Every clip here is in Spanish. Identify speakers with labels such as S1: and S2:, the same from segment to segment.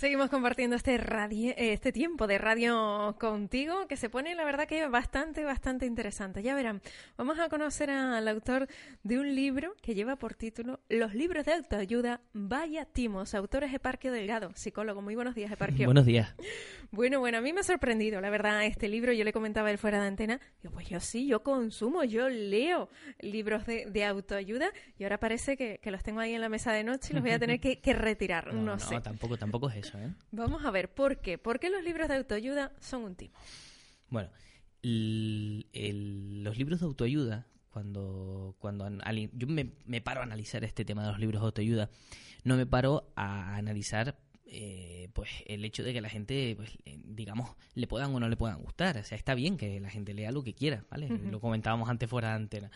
S1: Seguimos compartiendo este, radio, este tiempo de radio contigo que se pone, la verdad, que bastante, bastante interesante. Ya verán, vamos a conocer al autor de un libro que lleva por título Los libros de autoayuda, Vaya Timos. Autor es Eparquio Delgado, psicólogo. Muy buenos días, Eparquio.
S2: Buenos días.
S1: Bueno, bueno, a mí me ha sorprendido, la verdad, este libro. Yo le comentaba él fuera de antena. Yo, pues yo sí, yo consumo, yo leo libros de, autoayuda y ahora parece que, los tengo ahí en la mesa de noche y los voy a tener que, retirar. No, no, no
S2: tampoco, tampoco es eso. ¿Eh?
S1: Vamos a ver, ¿por qué? ¿Por qué los libros de autoayuda son un timo?
S2: Bueno, los libros de autoayuda, cuando, cuando yo me, paro a analizar este tema de los libros de autoayuda, no me paro a analizar eh, pues el hecho de que la gente, pues, digamos, le puedan o no le puedan gustar. O sea, está bien que la gente lea lo que quiera, ¿vale? Lo comentábamos antes fuera de antena.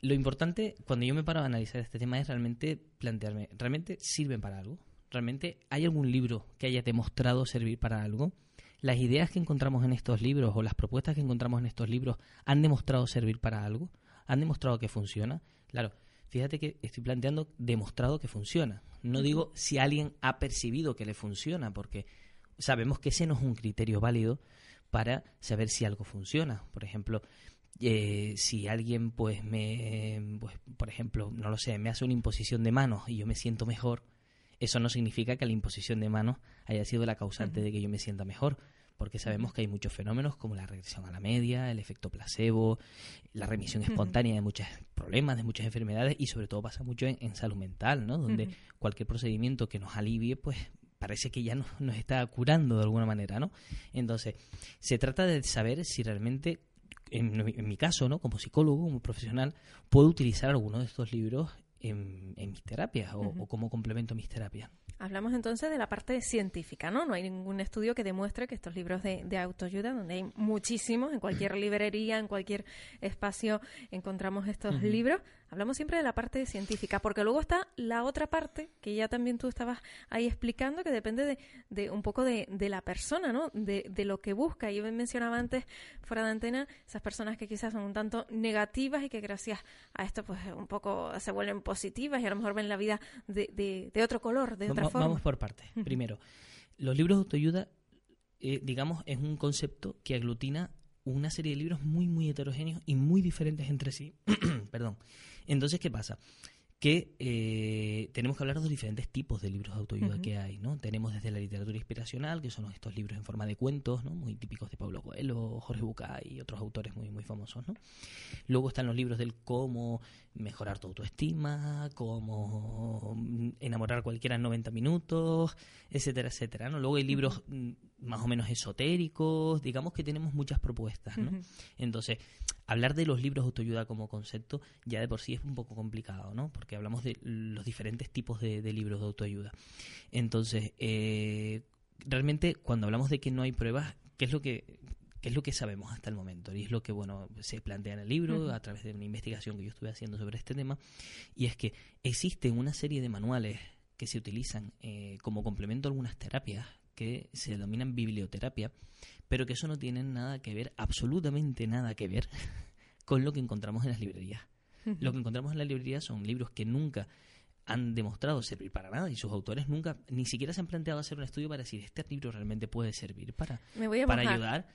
S2: Lo importante, cuando yo me paro a analizar este tema, es realmente plantearme, ¿realmente sirven para algo? ¿Realmente hay algún libro que haya demostrado servir para algo? ¿Las ideas que encontramos en estos libros o las propuestas que encontramos en estos libros han demostrado servir para algo? ¿Han demostrado que funciona? Claro, fíjate que estoy planteando demostrado que funciona. No digo si alguien ha percibido que le funciona, porque sabemos que ese no es un criterio válido para saber si algo funciona. Por ejemplo, eh, si alguien pues me pues, por ejemplo no lo sé me hace una imposición de manos y yo me siento mejor eso no significa que la imposición de manos haya sido la causante de que yo me sienta mejor, porque sabemos que hay muchos fenómenos como la regresión a la media, el efecto placebo, la remisión espontánea de muchos problemas, de muchas enfermedades y sobre todo pasa mucho en, salud mental, ¿no? Donde cualquier procedimiento que nos alivie, pues parece que ya nos, nos está curando de alguna manera, ¿no? Entonces, se trata de saber si realmente en, mi caso, ¿no? Como psicólogo, como profesional, puedo utilizar alguno de estos libros en, mis terapias o, como complemento a mis terapias.
S1: Hablamos entonces de la parte científica, ¿no? No hay ningún estudio que demuestre que estos libros de, autoayuda, donde hay muchísimos, en cualquier librería, en cualquier espacio encontramos estos libros, hablamos siempre de la parte científica, porque luego está la otra parte, que ya también tú estabas ahí explicando, que depende de, un poco de, la persona, ¿no? De, lo que busca. Yo mencionaba antes, fuera de antena, esas personas que quizás son un tanto negativas y que gracias a esto, pues un poco se vuelven positivas y a lo mejor ven la vida de, otro color, de otra
S2: Vamos por partes. Primero, los libros de autoayuda, eh, digamos, es un concepto que aglutina una serie de libros muy, muy heterogéneos y muy diferentes entre sí. Perdón. Entonces, ¿qué pasa? que eh, tenemos que hablar de los diferentes tipos de libros de autoayuda que hay, ¿no? Tenemos desde la literatura inspiracional, que son estos libros en forma de cuentos, ¿no? Muy típicos de Pablo Coelho, Jorge Bucay y otros autores muy, muy famosos, ¿no? Luego están los libros del cómo mejorar tu autoestima, cómo enamorar cualquiera en 90 minutos, etcétera, etcétera, ¿no? Luego hay libros más o menos esotéricos, digamos que tenemos muchas propuestas, ¿no? Entonces, hablar de los libros de autoayuda como concepto ya de por sí es un poco complicado, ¿no? Porque hablamos de los diferentes tipos de, libros de autoayuda. Entonces, eh, realmente cuando hablamos de que no hay pruebas, ¿qué es lo que es lo que sabemos hasta el momento y es lo que bueno se plantea en el libro a través de una investigación que yo estuve haciendo sobre este tema y es que existen una serie de manuales que se utilizan eh, como complemento a algunas terapias que se denominan biblioterapia pero que eso no tiene nada que ver, absolutamente nada que ver, con lo que encontramos en las librerías. Lo que encontramos en las librerías son libros que nunca han demostrado servir para nada y sus autores nunca ni siquiera se han planteado hacer un estudio para decir este libro realmente puede servir para, para ayudar.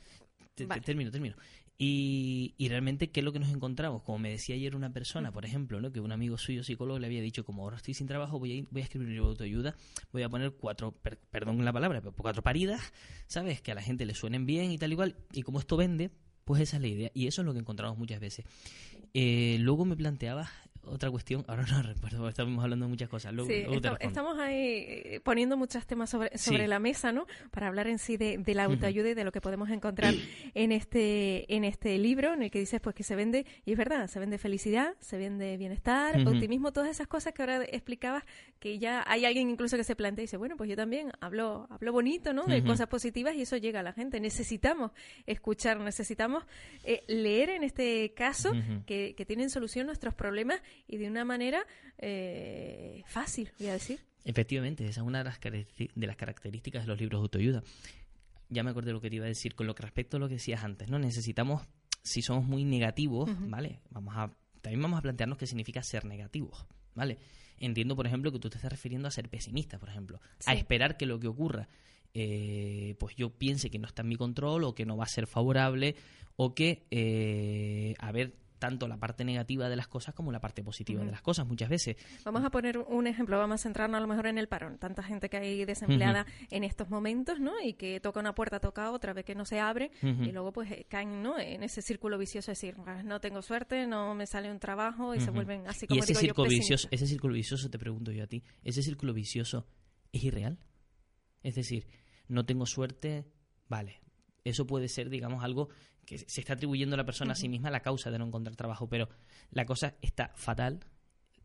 S2: Termino, termino. Y, y, realmente, ¿qué es lo que nos encontramos? Como me decía ayer una persona, por ejemplo, ¿no? que un amigo suyo psicólogo le había dicho, como ahora estoy sin trabajo, voy a, voy a escribir un libro de autoayuda, voy a poner cuatro, perdón la palabra, pero cuatro paridas, ¿sabes? Que a la gente le suenen bien y tal igual. Y como esto vende, pues esa es la idea. Y eso es lo que encontramos muchas veces. Eh, luego me planteaba otra cuestión, ahora no recuerdo, estamos hablando de muchas cosas.
S1: sí, estamos ahí eh, poniendo muchos temas sobre, sobre la mesa, ¿no? Para hablar en sí de, la autoayuda y de lo que podemos encontrar en este, en este libro, en el que dices pues que se vende, y es verdad, se vende felicidad, se vende bienestar, optimismo, todas esas cosas que ahora explicabas, que ya hay alguien incluso que se plantea y dice, bueno, pues yo también hablo, hablo bonito, ¿no? De cosas positivas y eso llega a la gente. Necesitamos escuchar, necesitamos eh, leer en este caso que, que tienen solución nuestros problemas y de una manera eh, fácil, voy a decir.
S2: Efectivamente, esa es una de las, de las características de los libros de autoayuda. Ya me acordé lo que te iba a decir con lo que respecto a lo que decías antes, ¿no? Necesitamos, si somos muy negativos, ¿vale? Vamos a también vamos a plantearnos qué significa ser negativos, ¿vale? Entiendo, por ejemplo, que tú te estás refiriendo a ser pesimista, por ejemplo, a esperar que lo que ocurra, eh, pues yo piense que no está en mi control o que no va a ser favorable o que, eh, a ver, tanto la parte negativa de las cosas como la parte positiva de las cosas muchas veces.
S1: Vamos a poner un ejemplo, vamos a centrarnos a lo mejor en el parón. Tanta gente que hay desempleada en estos momentos, ¿no? Y que toca una puerta, toca otra, ve que no se abre y luego pues eh, caen, ¿no? En ese círculo vicioso de decir, ah, no tengo suerte, no me sale un trabajo y se vuelven así como
S2: y ese círculo vicioso, ese círculo vicioso te pregunto yo a ti, ese círculo vicioso es irreal? Es decir, no tengo suerte, vale, eso puede ser, digamos, algo que se está atribuyendo a la persona a sí misma la causa de no encontrar trabajo, pero la cosa está fatal,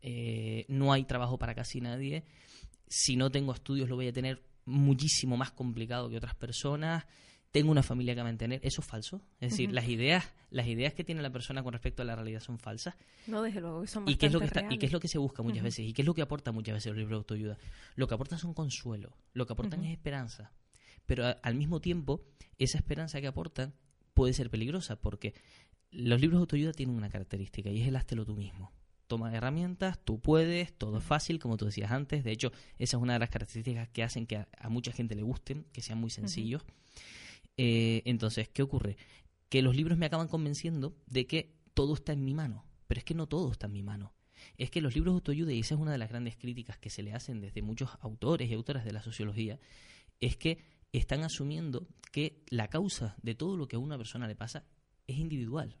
S2: eh, no hay trabajo para casi nadie, si no tengo estudios lo voy a tener muchísimo más complicado que otras personas, tengo una familia que mantener, eso es falso. Es decir, las ideas, las ideas que tiene la persona con respecto a la realidad son falsas.
S1: No, desde luego, son
S2: ¿Y qué es lo que y qué es lo que se busca muchas veces? ¿Y qué es lo que aporta muchas veces el libro de autoayuda? Lo que aporta son consuelo, lo que aportan es esperanza. Pero al mismo tiempo, esa esperanza que aportan puede ser peligrosa porque los libros de autoayuda tienen una característica y es el háztelo tú mismo. Toma herramientas, tú puedes, todo es fácil, como tú decías antes. De hecho, esa es una de las características que hacen que a, mucha gente le gusten, que sean muy sencillos. Eh, entonces, ¿qué ocurre? Que los libros me acaban convenciendo de que todo está en mi mano, pero es que no todo está en mi mano. Es que los libros de autoayuda, y esa es una de las grandes críticas que se le hacen desde muchos autores y autoras de la sociología, es que están asumiendo que la causa de todo lo que a una persona le pasa es individual.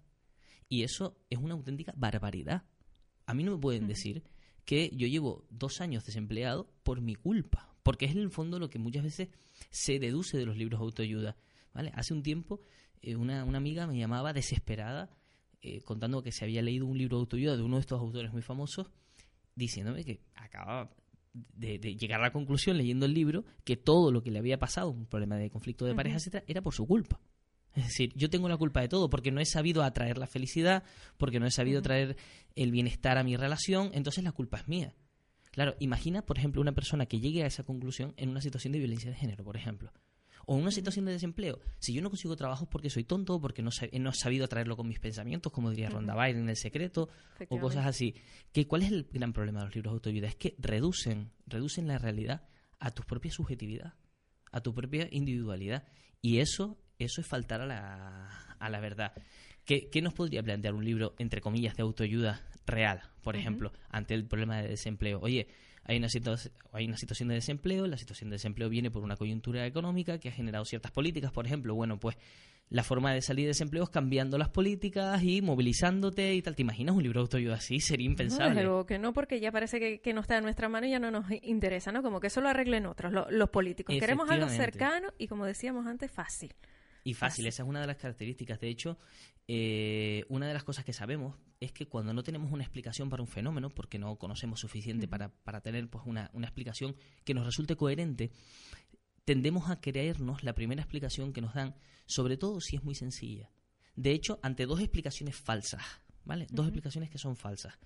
S2: Y eso es una auténtica barbaridad. A mí no me pueden decir que yo llevo dos años desempleado por mi culpa, porque es en el fondo lo que muchas veces se deduce de los libros de autoayuda. ¿vale? Hace un tiempo eh, una, amiga me llamaba desesperada eh, contando que se había leído un libro de autoayuda de uno de estos autores muy famosos, diciéndome que acababa de, llegar a la conclusión leyendo el libro que todo lo que le había pasado, un problema de conflicto de pareja, etcétera, era por su culpa. Es decir, yo tengo la culpa de todo porque no he sabido atraer la felicidad, porque no he sabido traer el bienestar a mi relación, entonces la culpa es mía. Claro, imagina, por ejemplo, una persona que llegue a esa conclusión en una situación de violencia de género, por ejemplo. O en una situación de desempleo. Si yo no consigo trabajo porque soy tonto, porque no, no he sabido traerlo con mis pensamientos, como diría Ronda Byrne en El Secreto, o cosas así. ¿Que, ¿Cuál es el gran problema de los libros de autoayuda? Es que reducen, reducen la realidad a tu propia subjetividad, a tu propia individualidad. Y eso, eso es faltar a la, a la verdad. ¿Qué, ¿Qué, nos podría plantear un libro, entre comillas, de autoayuda real, por ejemplo, ante el problema de desempleo? Oye, hay una, hay una situación de desempleo, la situación de desempleo viene por una coyuntura económica que ha generado ciertas políticas, por ejemplo, bueno, pues la forma de salir de desempleo es cambiando las políticas y movilizándote y tal. ¿Te imaginas un libro de autoayuda así? Sería impensable.
S1: No, que no, porque ya parece que, no está en nuestra mano y ya no nos interesa, ¿no? Como que eso lo arreglen otros, los políticos. Queremos algo cercano y, como decíamos antes, fácil.
S2: Y fácil, esa es una de las características. De hecho, eh, una de las cosas que sabemos es que cuando no tenemos una explicación para un fenómeno, porque no conocemos suficiente para, para, tener pues, una, una explicación que nos resulte coherente, tendemos a creernos la primera explicación que nos dan, sobre todo si es muy sencilla. De hecho, ante dos explicaciones falsas, ¿vale? Dos explicaciones que son falsas,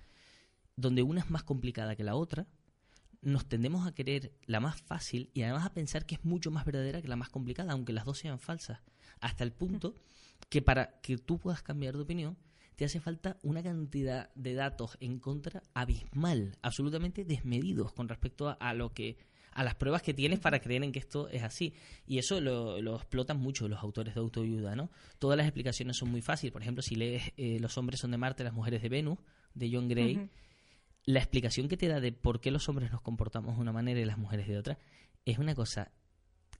S2: donde una es más complicada que la otra, nos tendemos a querer la más fácil y además a pensar que es mucho más verdadera que la más complicada, aunque las dos sean falsas, hasta el punto que para que tú puedas cambiar de opinión, te hace falta una cantidad de datos en contra abismal, absolutamente desmedidos con respecto a, lo que a las pruebas que tienes para creer en que esto es así. Y eso lo, lo explotan mucho los autores de autoayuda, ¿no? Todas las explicaciones son muy fáciles. Por ejemplo, si lees eh, Los hombres son de Marte, las mujeres de Venus, de John Gray, la explicación que te da de por qué los hombres nos comportamos de una manera y las mujeres de otra es una cosa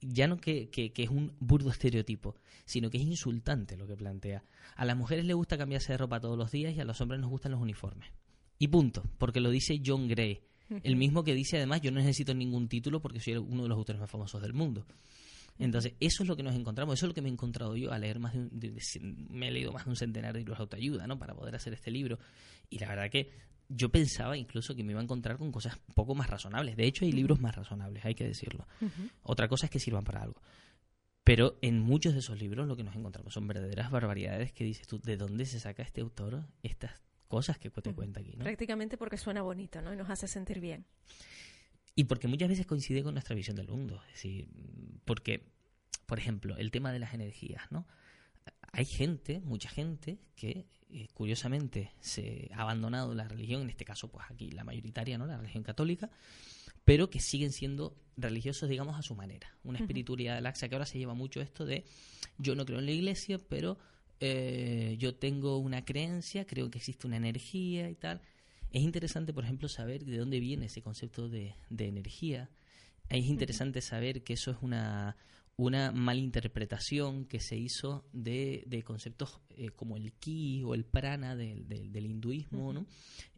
S2: ya no que, que, es un burdo estereotipo, sino que es insultante lo que plantea. A las mujeres les gusta cambiarse de ropa todos los días y a los hombres nos gustan los uniformes. Y punto, porque lo dice John Gray, el mismo que dice además yo no necesito ningún título porque soy uno de los autores más famosos del mundo. Entonces, eso es lo que nos encontramos, eso es lo que me he encontrado yo al leer más de, un, me he leído más de un centenar de libros de autoayuda, ¿no? Para poder hacer este libro. Y la verdad que yo pensaba incluso que me iba a encontrar con cosas un poco más razonables. De hecho, hay libros más razonables, hay que decirlo. Otra cosa es que sirvan para algo. Pero en muchos de esos libros lo que nos encontramos son verdaderas barbaridades que dices tú, ¿de dónde se saca este autor estas cosas que te cuenta aquí?
S1: Prácticamente porque suena bonito, ¿no? Y nos hace sentir bien.
S2: Y porque muchas veces coincide con nuestra visión del mundo. Es decir, porque, por ejemplo, el tema de las energías, ¿no? Hay gente, mucha gente, que eh, curiosamente se ha abandonado la religión, en este caso, pues aquí la mayoritaria, ¿no? La religión católica, pero que siguen siendo religiosos, digamos, a su manera. Una espiritualidad laxa que ahora se lleva mucho esto de yo no creo en la iglesia, pero eh, yo tengo una creencia, creo que existe una energía y tal. Es interesante, por ejemplo, saber de dónde viene ese concepto de, de energía. Es interesante saber que eso es una, una malinterpretación que se hizo de, de conceptos eh, como el ki o el prana del, del, hinduismo, ¿no?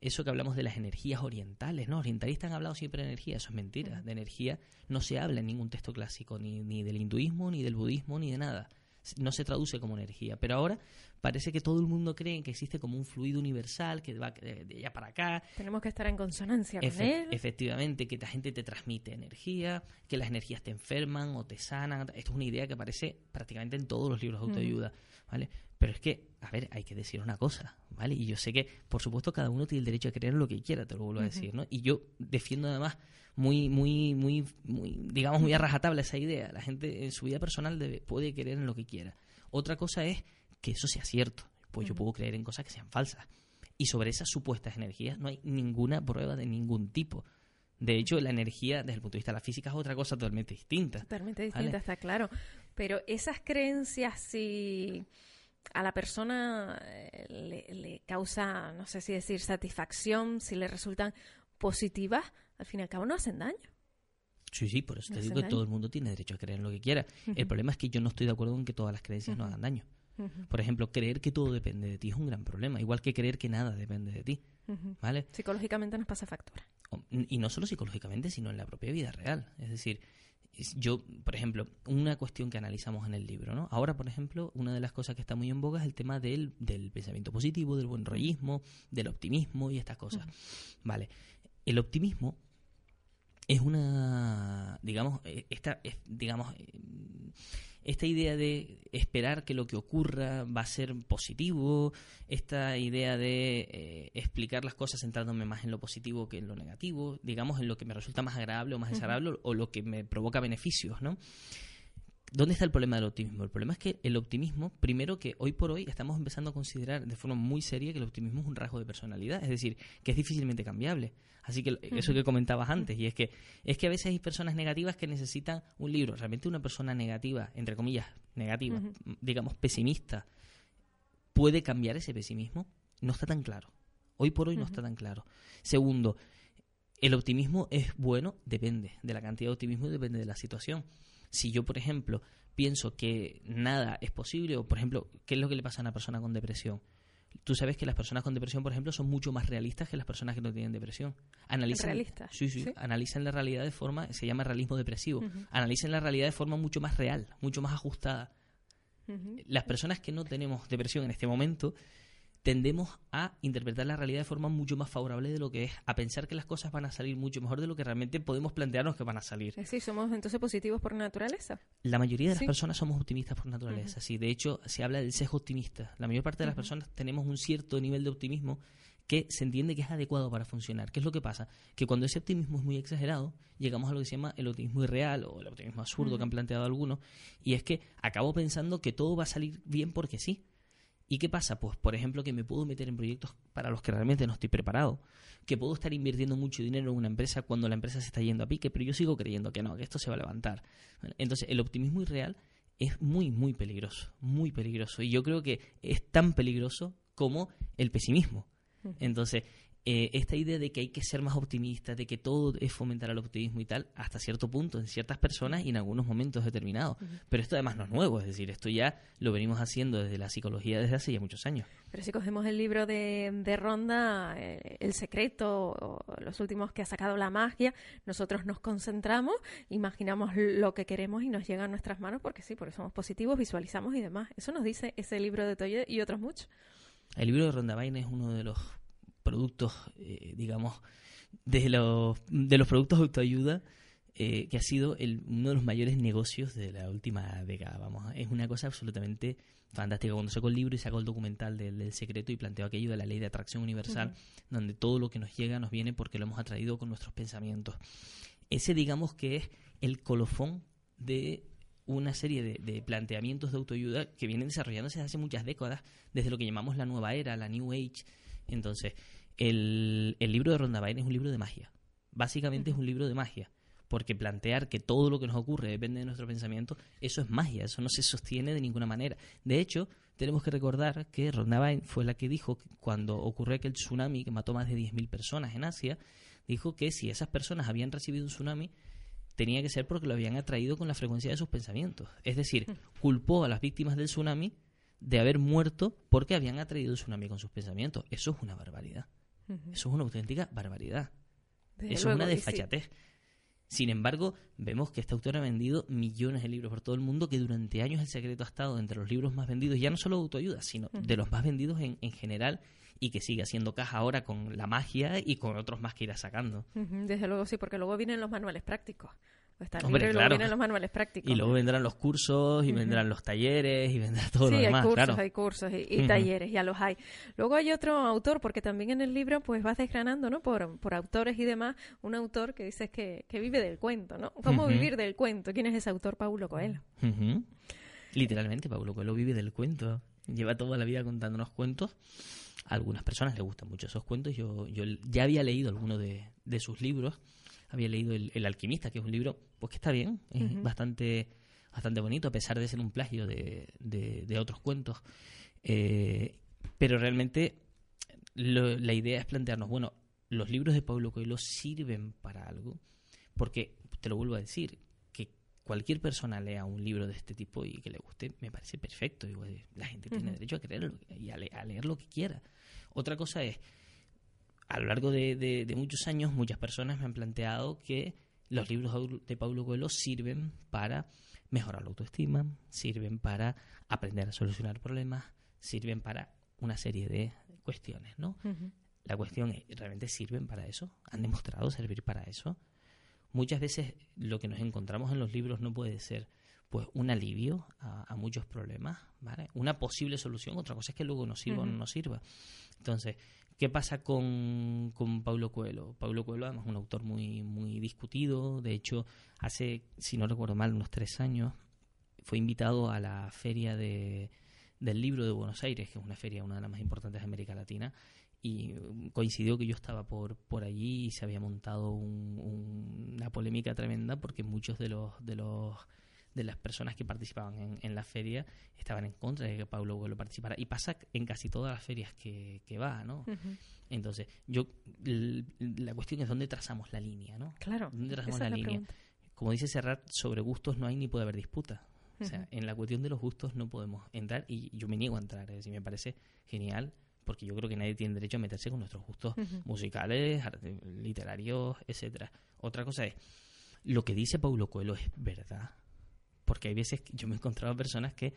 S2: Eso que hablamos de las energías orientales, ¿no? Orientalistas han hablado siempre de energía, eso es mentira. De energía no se habla en ningún texto clásico, ni, ni del hinduismo, ni del budismo, ni de nada no se traduce como energía. Pero ahora parece que todo el mundo cree que existe como un fluido universal que va de, allá para acá.
S1: Tenemos que estar en consonancia con él.
S2: Efectivamente, que la gente te transmite energía, que las energías te enferman o te sanan. Esto es una idea que aparece prácticamente en todos los libros de autoayuda, ¿vale? Pero es que, a ver, hay que decir una cosa, ¿vale? Y yo sé que, por supuesto, cada uno tiene el derecho a creer lo que quiera, te lo vuelvo a decir, ¿no? Y yo defiendo además muy, muy, muy, muy, digamos, muy a rajatabla esa idea. La gente en su vida personal debe, puede creer en lo que quiera. Otra cosa es que eso sea cierto. Pues yo puedo creer en cosas que sean falsas. Y sobre esas supuestas energías no hay ninguna prueba de ningún tipo. De hecho, la energía desde el punto de vista de la física es otra cosa totalmente distinta.
S1: Totalmente distinta, está claro. Pero esas creencias, si a la persona eh, le, le, causa, no sé si decir satisfacción, si le resultan positivas, al fin y al cabo no hacen daño.
S2: Sí, sí, por eso te digo que todo el mundo tiene derecho a creer en lo que quiera. El problema es que yo no estoy de acuerdo en que todas las creencias no hagan daño. Por ejemplo, creer que todo depende de ti es un gran problema, igual que creer que nada depende de ti. ¿Vale?
S1: Psicológicamente nos pasa factura.
S2: Y no solo psicológicamente, sino en la propia vida real. Es decir, yo, por ejemplo, una cuestión que analizamos en el libro, ¿no? Ahora, por ejemplo, una de las cosas que está muy en boga es el tema del, del pensamiento positivo, del buen rollismo, del optimismo y estas cosas. Vale. El optimismo es una, digamos, eh, esta, digamos, eh, esta idea de esperar que lo que ocurra va a ser positivo, esta idea de eh, explicar las cosas centrándome más en lo positivo que en lo negativo, digamos, en lo que me resulta más agradable o más desagradable o lo que me provoca beneficios, ¿no? ¿Dónde está el problema del optimismo? El problema es que el optimismo, primero que hoy por hoy estamos empezando a considerar de forma muy seria que el optimismo es un rasgo de personalidad, es decir, que es difícilmente cambiable. Así que eso que comentabas antes, y es que es que a veces hay personas negativas que necesitan un libro. Realmente una persona negativa, entre comillas, negativa, digamos pesimista, puede cambiar ese pesimismo. No está tan claro. Hoy por hoy no está tan claro. Segundo, el optimismo es bueno, depende de la cantidad de optimismo y depende de la situación. Si yo, por ejemplo, pienso que nada es posible, o por ejemplo, ¿qué es lo que le pasa a una persona con depresión? Tú sabes que las personas con depresión, por ejemplo, son mucho más realistas que las personas que no tienen depresión.
S1: Analizan.
S2: Sí, sí, Analizan la realidad de forma, se llama realismo depresivo. Analizan la realidad de forma mucho más real, mucho más ajustada. Las personas que no tenemos depresión en este momento tendemos a interpretar la realidad de forma mucho más favorable de lo que es, a pensar que las cosas van a salir mucho mejor de lo que realmente podemos plantearnos que van a salir.
S1: Sí, somos entonces positivos por naturaleza.
S2: La mayoría de las personas somos optimistas por naturaleza, sí. De hecho, se habla del sesgo optimista. La mayor parte de las personas tenemos un cierto nivel de optimismo que se entiende que es adecuado para funcionar. ¿Qué es lo que pasa? Que cuando ese optimismo es muy exagerado, llegamos a lo que se llama el optimismo irreal o el optimismo absurdo que han planteado algunos, y es que acabo pensando que todo va a salir bien porque sí. ¿Y qué pasa? Pues, por ejemplo, que me puedo meter en proyectos para los que realmente no estoy preparado, que puedo estar invirtiendo mucho dinero en una empresa cuando la empresa se está yendo a pique, pero yo sigo creyendo que no, que esto se va a levantar. Entonces, el optimismo irreal es muy, muy peligroso, muy peligroso. Y yo creo que es tan peligroso como el pesimismo. Entonces, eh, esta idea de que hay que ser más optimista, de que todo es fomentar el optimismo y tal, hasta cierto punto, en ciertas personas y en algunos momentos determinados. Pero esto además no es nuevo, es decir, esto ya lo venimos haciendo desde la psicología desde hace ya muchos años.
S1: Pero si cogemos el libro de, de Ronda, eh, El secreto, o los últimos que ha sacado la magia, nosotros nos concentramos, imaginamos lo que queremos y nos llega a nuestras manos, porque sí, porque somos positivos, visualizamos y demás. Eso nos dice ese libro de Toye y otros muchos.
S2: El libro de Ronda Vaina es uno de los productos, eh, digamos, de los, de los productos de autoayuda, eh, que ha sido el, uno de los mayores negocios de la última década. Vamos, es una cosa absolutamente fantástica. Cuando sacó el libro y sacó el documental del, secreto y planteó aquello de la ley de atracción universal, donde todo lo que nos llega nos viene porque lo hemos atraído con nuestros pensamientos. Ese, digamos, que es el colofón de una serie de, planteamientos de autoayuda que vienen desarrollándose desde hace muchas décadas, desde lo que llamamos la nueva era, la New Age. Entonces, el, el libro de Ronda Byrne es un libro de magia. Básicamente es un libro de magia porque plantear que todo lo que nos ocurre depende de nuestro pensamiento, eso es magia, eso no se sostiene de ninguna manera. De hecho, tenemos que recordar que Ronda fue la que dijo que cuando ocurrió aquel tsunami que mató más de 10.000 personas en Asia, dijo que si esas personas habían recibido un tsunami, tenía que ser porque lo habían atraído con la frecuencia de sus pensamientos. Es decir, culpó a las víctimas del tsunami de haber muerto porque habían atraído tsunami con sus pensamientos. Eso es una barbaridad. Eso es una auténtica barbaridad. Eso es una desfachatez. Sin embargo, vemos que este autor ha vendido millones de libros por todo el mundo, que durante años el secreto ha estado entre los libros más vendidos, ya no solo de autoayuda, sino de los más vendidos en, en, general, y que sigue haciendo caja ahora con la magia y con otros más que irá sacando.
S1: Desde luego sí, porque luego vienen los manuales prácticos. Hombre, y luego vienen los manuales prácticos.
S2: Y luego vendrán los cursos, y vendrán los talleres, y vendrá todo lo demás.
S1: Sí, hay cursos, hay cursos y, talleres, ya los hay. Luego hay otro autor, porque también en el libro pues vas desgranando, ¿no? Por, por autores y demás, un autor que dices que, que vive del cuento, ¿no? ¿Cómo vivir del cuento? ¿Quién es ese autor? Paulo Coelho.
S2: Literalmente, Paulo Coelho vive del cuento. Lleva toda la vida contándonos cuentos. A algunas personas les gustan mucho esos cuentos. Yo, yo ya había leído algunos de, de sus libros había leído el, Alquimista, que es un libro pues que está bien, es bastante, bastante bonito, a pesar de ser un plagio de, de, otros cuentos. Eh, pero realmente la idea es plantearnos, bueno, los libros de Pablo Coelho sirven para algo, porque, te lo vuelvo a decir, que cualquier persona lea un libro de este tipo y que le guste, me parece perfecto. la gente tiene derecho a creerlo y a leer lo que quiera. Otra cosa es a lo largo de, muchos años muchas personas me han planteado que los libros de Paulo Coelho sirven para mejorar la autoestima, sirven para aprender a solucionar problemas, sirven para una serie de cuestiones, ¿no? La cuestión es, ¿realmente sirven para eso? ¿Han demostrado servir para eso? Muchas veces lo que nos encontramos en los libros no puede ser pues un alivio a, muchos problemas, ¿vale? Una posible solución, otra cosa es que luego nos sirva o no nos sirva. Entonces, ¿Qué pasa con, con Paulo Coelho? Paulo Coelho, además, es un autor muy, muy discutido. De hecho, hace, si no recuerdo mal, unos tres años, fue invitado a la feria de, del libro de Buenos Aires, que es una feria, una de las más importantes de América Latina. Y coincidió que yo estaba por, por allí y se había montado una polémica tremenda porque muchos de los, de los de las personas que participaban en, la feria estaban en contra de que Pablo Coelho participara. Y pasa en casi todas las ferias que, que va, ¿no? Entonces, yo la cuestión es dónde trazamos la línea, ¿no?
S1: Claro.
S2: ¿Dónde trazamos la, línea? Como dice Serrat, sobre gustos no hay ni puede haber disputa. O sea, en la cuestión de los gustos no podemos entrar y yo me niego a entrar. Es decir, me parece genial porque yo creo que nadie tiene derecho a meterse con nuestros gustos musicales, literarios, etcétera. Otra cosa es, lo que dice Paulo Coelho es verdad porque hay veces que yo me he encontrado personas que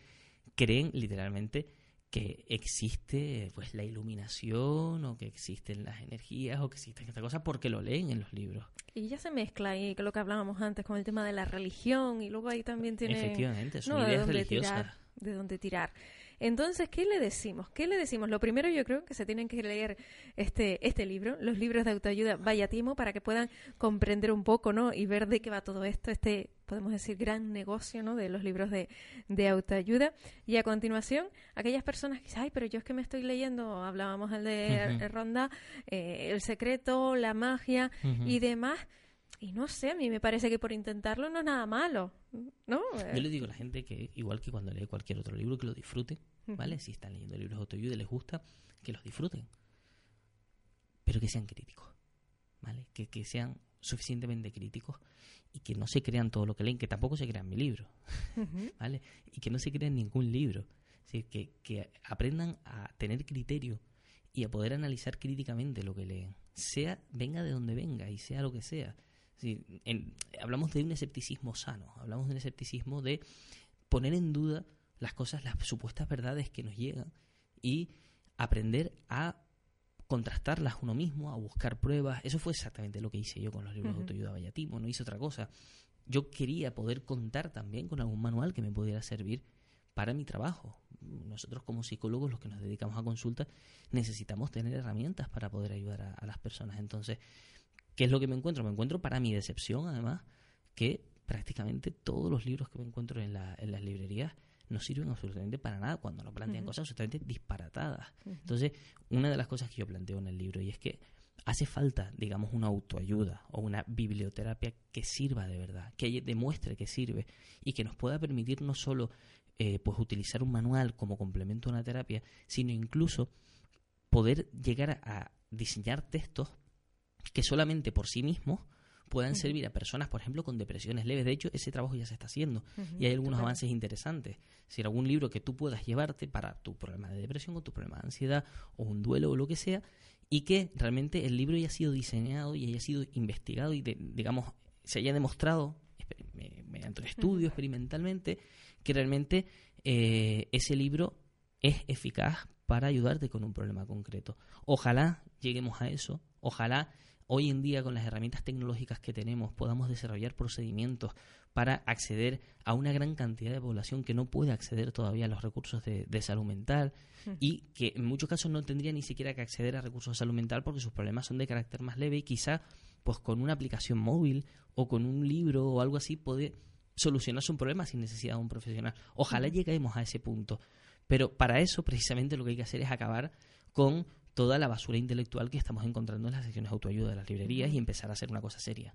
S2: creen literalmente que existe pues la iluminación o que existen las energías o que existen estas cosas porque lo leen en los libros.
S1: Y ya se mezcla ahí lo que hablábamos antes con el tema de la religión y luego ahí también tiene
S2: Efectivamente, son ideas religiosas.
S1: De dónde tirar. Entonces, ¿qué le decimos? ¿Qué le decimos? Lo primero yo creo que se tienen que leer este, este libro, los libros de autoayuda Vaya Timo, para que puedan comprender un poco, ¿no? Y ver de qué va todo esto, este, podemos decir, gran negocio, ¿no? De los libros de, de autoayuda. Y a continuación, aquellas personas que dicen, ay, pero yo es que me estoy leyendo, hablábamos al de Ronda, eh, El secreto, la magia y demás y no sé, a mí me parece que por intentarlo no es nada malo, ¿no?
S2: Yo le digo a la gente que, igual que cuando lee cualquier otro libro, que lo disfruten, ¿vale? Si están leyendo libros de autoayuda y les gusta, que los disfruten. Pero que sean críticos, ¿vale? Que, que sean suficientemente críticos y que no se crean todo lo que leen, que tampoco se crean mi libro, ¿vale? Y que no se crean ningún libro. Es que, que aprendan a tener criterio y a poder analizar críticamente lo que leen, sea venga de donde venga y sea lo que sea hablamos de un escepticismo sano, hablamos de un escepticismo de poner en duda las cosas, las supuestas verdades que nos llegan y aprender a contrastarlas uno mismo, a buscar pruebas. Eso fue exactamente lo que hice yo con los libros de autoayuda Vallatimo, no hice otra cosa. Yo quería poder contar también con algún manual que me pudiera servir para mi trabajo. Nosotros como psicólogos, los que nos dedicamos a consulta, necesitamos tener herramientas para poder ayudar a, a las personas. Entonces, ¿Qué es lo que me encuentro? Me encuentro para mi decepción, además, que prácticamente todos los libros que me encuentro en, la, en las librerías no sirven absolutamente para nada cuando no plantean cosas absolutamente disparatadas. Entonces, una de las cosas que yo planteo en el libro y es que hace falta, digamos, una autoayuda o una biblioterapia que sirva de verdad, que demuestre que sirve y que nos pueda permitir no solo eh, pues utilizar un manual como complemento a una terapia, sino incluso poder llegar a diseñar textos que solamente por sí mismos puedan servir a personas, por ejemplo, con depresiones leves. De hecho, ese trabajo ya se está haciendo y hay algunos avances interesantes. Si hay algún libro que tú puedas llevarte para tu problema de depresión o tu problema de ansiedad o un duelo o lo que sea, y que realmente el libro haya sido diseñado y haya sido investigado y, digamos, se haya demostrado mediante un estudio experimentalmente que realmente eh, ese libro es eficaz para ayudarte con un problema concreto. Ojalá lleguemos a eso, ojalá hoy en día con las herramientas tecnológicas que tenemos podamos desarrollar procedimientos para acceder a una gran cantidad de población que no puede acceder todavía a los recursos de, salud mental y que en muchos casos no tendría ni siquiera que acceder a recursos de salud mental porque sus problemas son de carácter más leve y quizá pues con una aplicación móvil o con un libro o algo así puede solucionarse un problema sin necesidad de un profesional. Ojalá lleguemos a ese punto. Pero para eso precisamente lo que hay que hacer es acabar con toda la basura intelectual que estamos encontrando en las secciones de autoayuda de las librerías y empezar a hacer una cosa seria.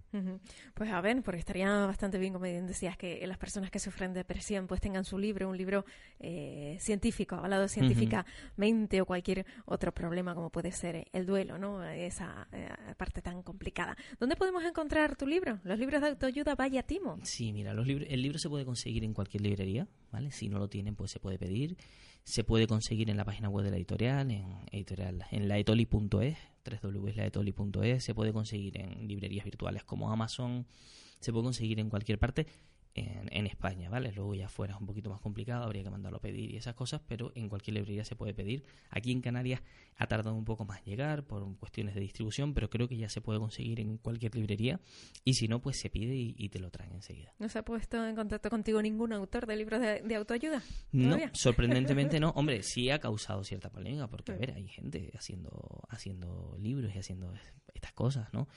S1: Pues a ver, porque estaría bastante bien, como bien decías, que las personas que sufren depresión pues tengan su libro, un libro eh, científico, avalado científicamente o cualquier otro problema como puede ser el duelo, ¿no? Esa eh, parte tan complicada. ¿Dónde podemos encontrar tu libro? Los libros de autoayuda Vaya Timo.
S2: Sí, mira, los libros, el libro se puede conseguir en cualquier librería, ¿vale? Si no lo tienen, pues se puede pedir. Se puede conseguir en la página web de la editorial, en editorial en laetoli.es, www.laetoli.es, se puede conseguir en librerías virtuales como Amazon, se puede conseguir en cualquier parte en, España, ¿vale? Luego ya fuera es un poquito más complicado, habría que mandarlo a pedir y esas cosas, pero en cualquier librería se puede pedir. Aquí en Canarias ha tardado un poco más llegar por cuestiones de distribución, pero creo que ya se puede conseguir en cualquier librería y si no, pues se pide y, te lo traen enseguida.
S1: ¿No se ha puesto en contacto contigo ningún autor de libros de, autoayuda?
S2: No, sorprendentemente no. Hombre, sí ha causado cierta polémica porque, a ver, hay gente haciendo, haciendo libros y haciendo estas cosas, ¿no?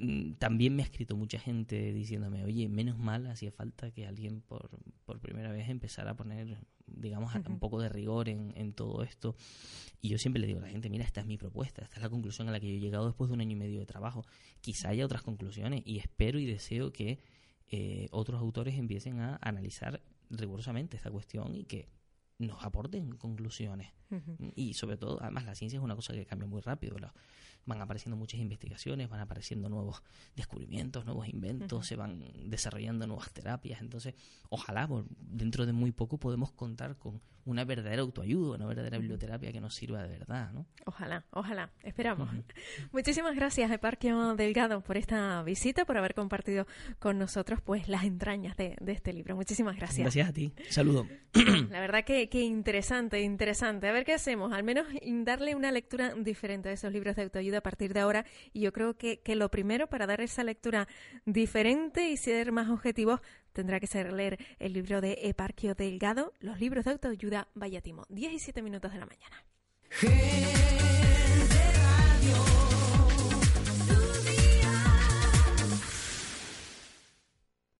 S2: Mm, también me ha escrito mucha gente diciéndome, oye, menos mal hacía falta que alguien por, por primera vez empezara a poner, digamos, un poco de rigor en, en, todo esto. Y yo siempre le digo a la gente, mira, esta es mi propuesta, esta es la conclusión a la que yo he llegado después de un año y medio de trabajo. Quizá haya otras conclusiones y espero y deseo que eh, otros autores empiecen a analizar rigurosamente esta cuestión y que nos aporten conclusiones. Y sobre todo, además, la ciencia es una cosa que cambia muy rápido van apareciendo muchas investigaciones, van apareciendo nuevos descubrimientos, nuevos inventos, se van desarrollando nuevas terapias. Entonces, ojalá dentro de muy poco podemos contar con una verdadera autoayuda, una verdadera biblioterapia que nos sirva de verdad, ¿no?
S1: Ojalá, ojalá, esperamos. Muchísimas gracias, Eparquio Delgado, por esta visita, por haber compartido con nosotros pues las entrañas de, este libro. Muchísimas gracias.
S2: Gracias a ti. Saludo.
S1: La verdad que, que interesante, interesante. A ver qué hacemos, al menos darle una lectura diferente a esos libros de autoayuda a partir de ahora. Y yo creo que, que lo primero para dar esa lectura diferente y ser más objetivos tendrá que ser leer el libro de Eparquio Delgado, Los libros de autoayuda Vaya Timo. 17 minutos de la mañana.